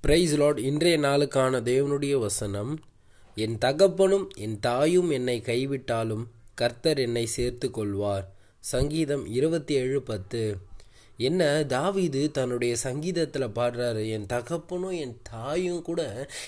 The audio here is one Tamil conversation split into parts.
பிரைஸ் லார்ட் இன்றைய நாளுக்கான தேவனுடைய வசனம் என் தகப்பனும் என் தாயும் என்னை கைவிட்டாலும் கர்த்தர் என்னை சேர்த்து கொள்வார் சங்கீதம் இருபத்தி ஏழு பத்து. என்ன தாவீது தன்னுடைய சங்கீதத்தில் பாடுறாரு என் தகப்பனும் என் தாயும் கூட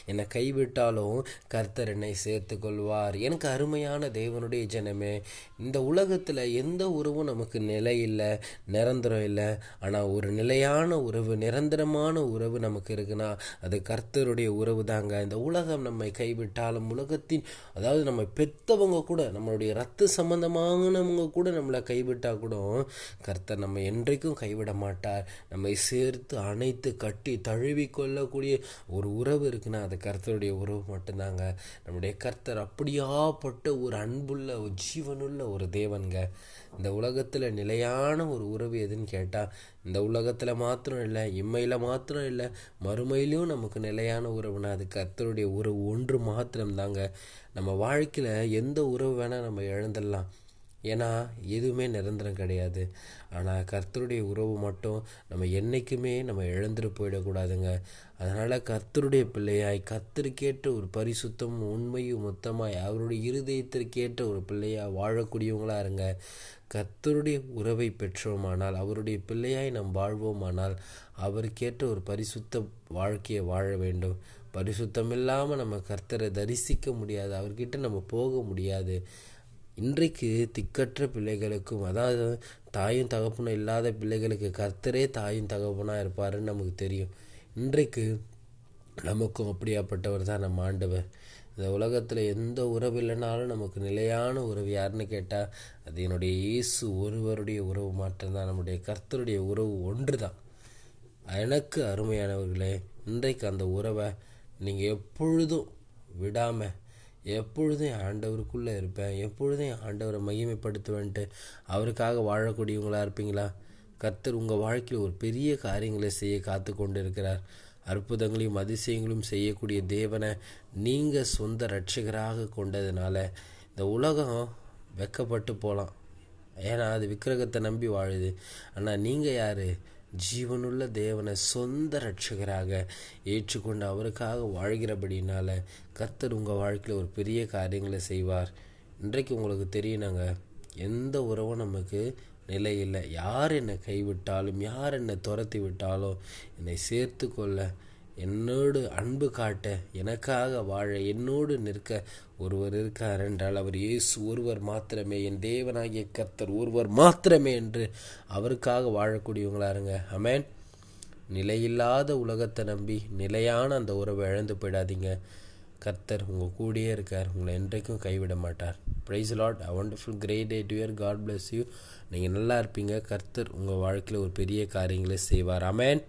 என்னை கைவிட்டாலும் கர்த்தர் என்னை சேர்த்து கொள்வார் எனக்கு அருமையான தேவனுடைய ஜனமே இந்த உலகத்தில் எந்த உறவும் நமக்கு நிலை இல்லை நிரந்தரம் இல்லை. ஆனால் ஒரு நிலையான உறவு நிரந்தரமான உறவு நமக்கு இருக்குன்னா அது கர்த்தருடைய உறவு தாங்க. இந்த உலகம் நம்மை கைவிட்டாலும் உலகத்தின் அதாவது நம்ம பெத்தவங்க கூட நம்மளுடைய ரத்த சம்பந்தமானவங்க கூட நம்மளை கைவிட்டால் கூட கர்த்தர் நம்ம என்றைக்கும் கைவிட விட மாட்டார் நம்மை சேர்த்து அணைத்து கட்டி தழுவி கொள்ளக்கூடிய ஒரு உறவு இருக்குன்னா அது கர்த்தருடைய உறவு மட்டும்தாங்க. நம்முடைய கர்த்தர் அப்படியாப்பட்ட ஒரு அன்புள்ள ஒரு ஜீவனுள்ள ஒரு தேவன்க இந்த உலகத்தில் நிலையான ஒரு உறவு எதுன்னு கேட்டால் இந்த உலகத்தில் மாத்திரம் இல்லை இம்மையில் மாத்திரம் இல்லை மறுமையிலையும் நமக்கு நிலையான உறவுனா அது கர்த்தருடைய உறவு ஒன்று மாத்திரம்தாங்க. நம்ம வாழ்க்கையில் எந்த உறவு வேணால் நம்ம இழந்துடலாம். ஏன்னா எதுவுமே நிரந்தரம் கிடையாது. ஆனால் கர்த்தருடைய உறவு மட்டும் நம்ம என்றைக்குமே நம்ம இழந்துட்டு போயிடக்கூடாதுங்க. அதனால் கர்த்தருடைய பிள்ளையாய் கர்த்தருக்கேற்ற ஒரு பரிசுத்தம் உண்மையும் மொத்தமாய் அவருடைய இருதயத்திற்கேற்ற ஒரு பிள்ளையாக வாழக்கூடியவங்களாக இருங்க. கர்த்தருடைய உறவை பெற்றோமானால் அவருடைய பிள்ளையாய் நாம் வாழ்வோமானால் அவருக்கேற்ற ஒரு பரிசுத்த வாழ்க்கையை வாழ வேண்டும். பரிசுத்தம் இல்லாமல் நம்ம கர்த்தரை தரிசிக்க முடியாது. அவர்கிட்ட நம்ம போக முடியாது. இன்றைக்கு திக்கற்ற பிள்ளைகளுக்கும் அதாவது தாயும் தகப்பனும் இல்லாத பிள்ளைகளுக்கு கர்த்தரே தாயும் தகப்பனாக இருப்பாருன்னு நமக்கு தெரியும். இன்றைக்கு நமக்கும் அப்படியாப்பட்டவர் தான் நம்ம ஆண்டவர். இந்த உலகத்தில் எந்த உறவு இல்லைனாலும் நமக்கு நிலையான உறவு யாருன்னு கேட்டால் அது என்னுடைய இயேசு ஒருவருடைய உறவு மாற்றம்தான் நம்முடைய கர்த்தருடைய உறவு ஒன்று தான் எனக்கு அருமையானவர்களே இன்றைக்கு அந்த உறவை நீங்கள் எப்பொழுதும் விடாமல் எப்பொழுதும் என் ஆண்டவருக்குள்ளே இருப்பேன் எப்பொழுதும் என் ஆண்டவரை மகிமைப்படுத்துவேன்ட்டு அவருக்காக வாழக்கூடியவங்களாக இருப்பீங்களா? கர்த்தர் உங்கள் வாழ்க்கையில் ஒரு பெரிய காரியங்களை செய்ய காத்து கொண்டு இருக்கிறார் அற்புதங்களையும் அதிசயங்களும் செய்யக்கூடிய தேவனை நீங்கள் சொந்த ரட்சகராக கொண்டதுனால இந்த உலகம் வெக்கப்பட்டு போகலாம் ஏன்னா அது விக்கிரகத்தை நம்பி வாழுது. ஆனால் நீங்கள் யார்? ஜீவனுள்ள தேவனை சொந்த ரட்சகராக ஏற்றுக்கொண்டு அவருக்காக வாழ்கிறபடினால கர்த்தர் உங்கள் வாழ்க்கையில் ஒரு பெரிய காரியங்களை செய்வார். இன்றைக்கு உங்களுக்கு தெரியணுங்க. எந்த உறவும் நமக்கு நிலை இல்லை. யார் என்னை கைவிட்டாலும் யார் என்னை துரத்தி விட்டாலும் என்னை சேர்த்து கொள்ள என்னோடு அன்பு காட்ட எனக்காக வாழ என்னோடு நிற்க ஒருவர் இருக்கார் என்றால் அவர் இயேசு ஒருவர் மாத்திரமே. என் தேவனாகிய கர்த்தர் ஒருவர் மாத்திரமே என்று அவருக்காக வாழக்கூடியவங்களா இருங்க அமேன் நிலையில்லாத உலகத்தை நம்பி நிலையான அந்த உறவை இழந்து போயிடாதீங்க. கர்த்தர் உங்கள் கூடயே இருக்கார். உங்களை என்றைக்கும் கைவிட மாட்டார். Praise lord a wonderful great day to year God bless you நீங்கள் நல்லா இருப்பீங்க. கர்த்தர் உங்கள் வாழ்க்கையில் ஒரு பெரிய காரியங்களை செய்வார். அமேன்